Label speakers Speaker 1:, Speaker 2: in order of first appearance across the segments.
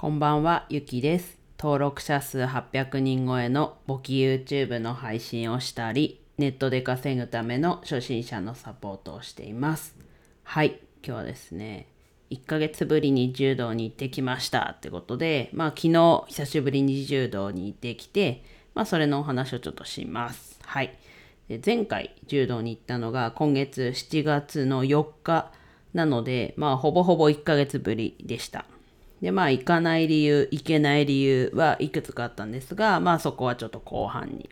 Speaker 1: こんばんは、ゆきです。登録者数800人超えの簿記 YouTube の配信をしたり、ネットで稼ぐための初心者のサポートをしています。はい、今日はですね、1ヶ月ぶりに柔道に行ってきましたってことで、まあ昨日久しぶりに柔道に行ってきて、まあそれのお話をちょっとします。はい。で前回柔道に行ったのが今月7月の4日なので、まあほぼほぼ1ヶ月ぶりでした。で、まあ行かない理由、行けない理由はいくつかあったんですが、まあそこはちょっと後半に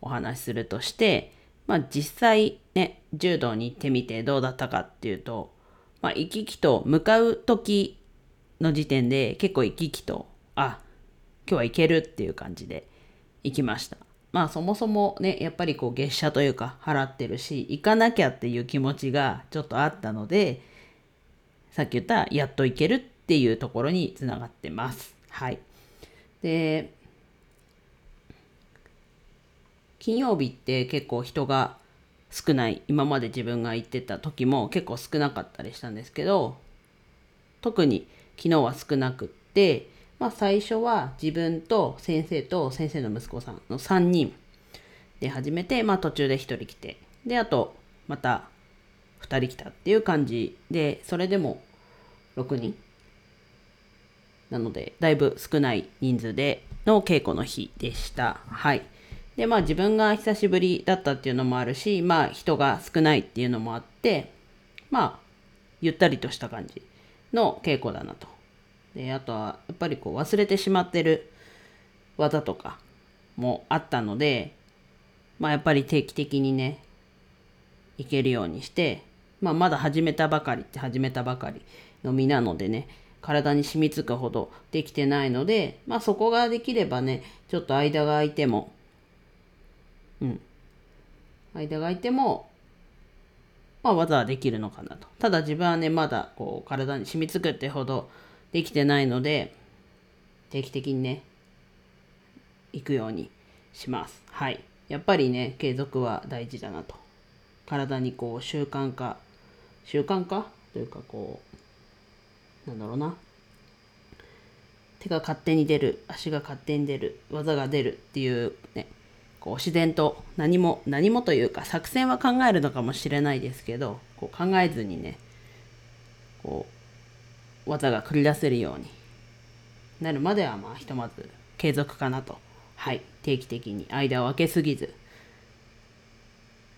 Speaker 1: お話しするとして、まあ実際ね、柔道に行ってみてどうだったかっていうと、まあ行き来と向かう時の時点で結構行き来と、あ、今日は行けるっていう感じで行きました。まあそもそもね、やっぱりこう月謝というか払ってるし、行かなきゃっていう気持ちがちょっとあったので、さっき言ったやっと行けるっていうところにつながってます。はい。で、金曜日って結構人が少ない、今まで自分が行ってた時も結構少なかったりしたんですけど、特に昨日は少なくって、まあ最初は自分と先生と先生の息子さんの3人で始めて、まあ途中で1人来て、で、あとまた2人来たっていう感じで、それでも6人なので、だいぶ少ない人数での稽古の日でした。はい。で、まあ自分が久しぶりだったっていうのもあるし、まあ人が少ないっていうのもあって、まあ、ゆったりとした感じの稽古だなと。で、あとは、やっぱりこう忘れてしまってる技とかもあったので、まあやっぱり定期的にね、いけるようにして、まあまだ始めたばかりって始めたばかりの身なのでね、体に染みつくほどできてないので、まあそこができればね、ちょっと間が空いても、うん。間が空いても、まあ技はできるのかなと。ただ自分はね、まだこう体に染みつくってほどできてないので、定期的にね、行くようにします。はい。やっぱりね、継続は大事だなと。体にこう習慣化、習慣化というかこう、なんだろうな。手が勝手に出る、足が勝手に出る、技が出るっていうね、こう自然と何も、何もというか作戦は考えるのかもしれないですけど、こう考えずにね、こう、技が繰り出せるようになるまでは、まあ、ひとまず継続かなと。はい。定期的に間を空けすぎず、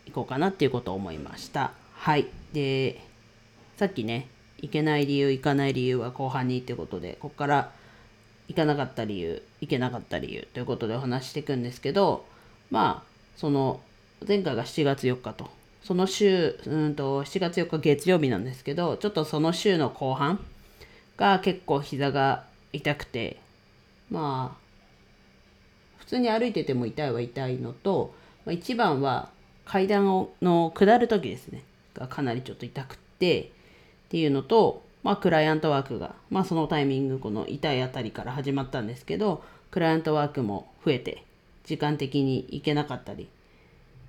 Speaker 1: 行こうかなっていうことを思いました。はい。で、さっきね、行けない理由、行かない理由は後半にってことで、ここから行かなかった理由、行けなかった理由ということでお話していくんですけど、まあ、その、前回が7月4日と、その週、うんと、7月4日月曜日なんですけど、ちょっとその週の後半が結構膝が痛くて、まあ、普通に歩いてても痛いは痛いのと、まあ、一番は階段をの下る時ですね、がかなりちょっと痛くって、っていうのと、まあ、クライアントワークが、まあ、そのタイミング、この痛いあたりから始まったんですけど、クライアントワークも増えて、時間的に行けなかったり、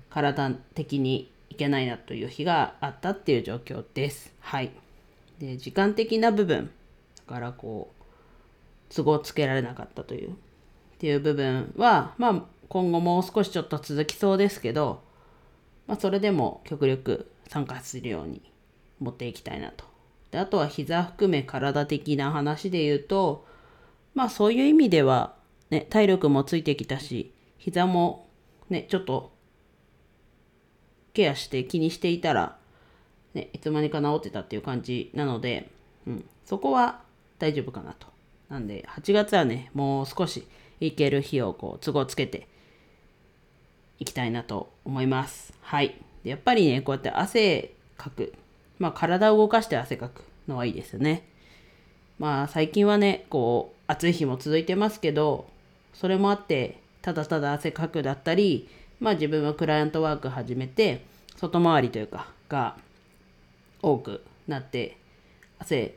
Speaker 1: 体的に行けないなという日があったっていう状況です。はい。で、時間的な部分、だからこう、都合つけられなかったという、っていう部分は、まあ、今後もう少しちょっと続きそうですけど、まあ、それでも極力参加するように持っていきたいなと。であとは膝含め体的な話で言うと、まあそういう意味では、ね、体力もついてきたし、膝もね、ちょっとケアして気にしていたら、ね、いつまにか治ってたっていう感じなので、うん、そこは大丈夫かなと。なんで、8月はね、もう少し行ける日をこう都合つけていきたいなと思います。はい。やっぱりね、こうやって汗かく。まあ体を動かして汗かくのはいいですよね。まあ最近はね、こう暑い日も続いてますけど、それもあって、ただただ汗かくだったり、まあ自分はクライアントワーク始めて、外回りというか、が多くなって、汗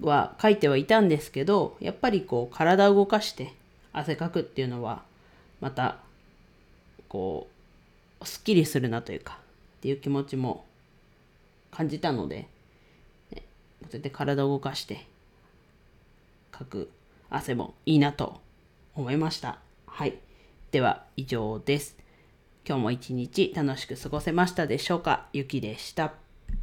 Speaker 1: はかいてはいたんですけど、やっぱりこう体を動かして汗かくっていうのは、また、こう、すっきりするなというか、っていう気持ちも感じたので、そうやって体を動かして、かく汗もいいなと思いました。はい。では以上です。今日も一日楽しく過ごせましたでしょうか？ゆきでした。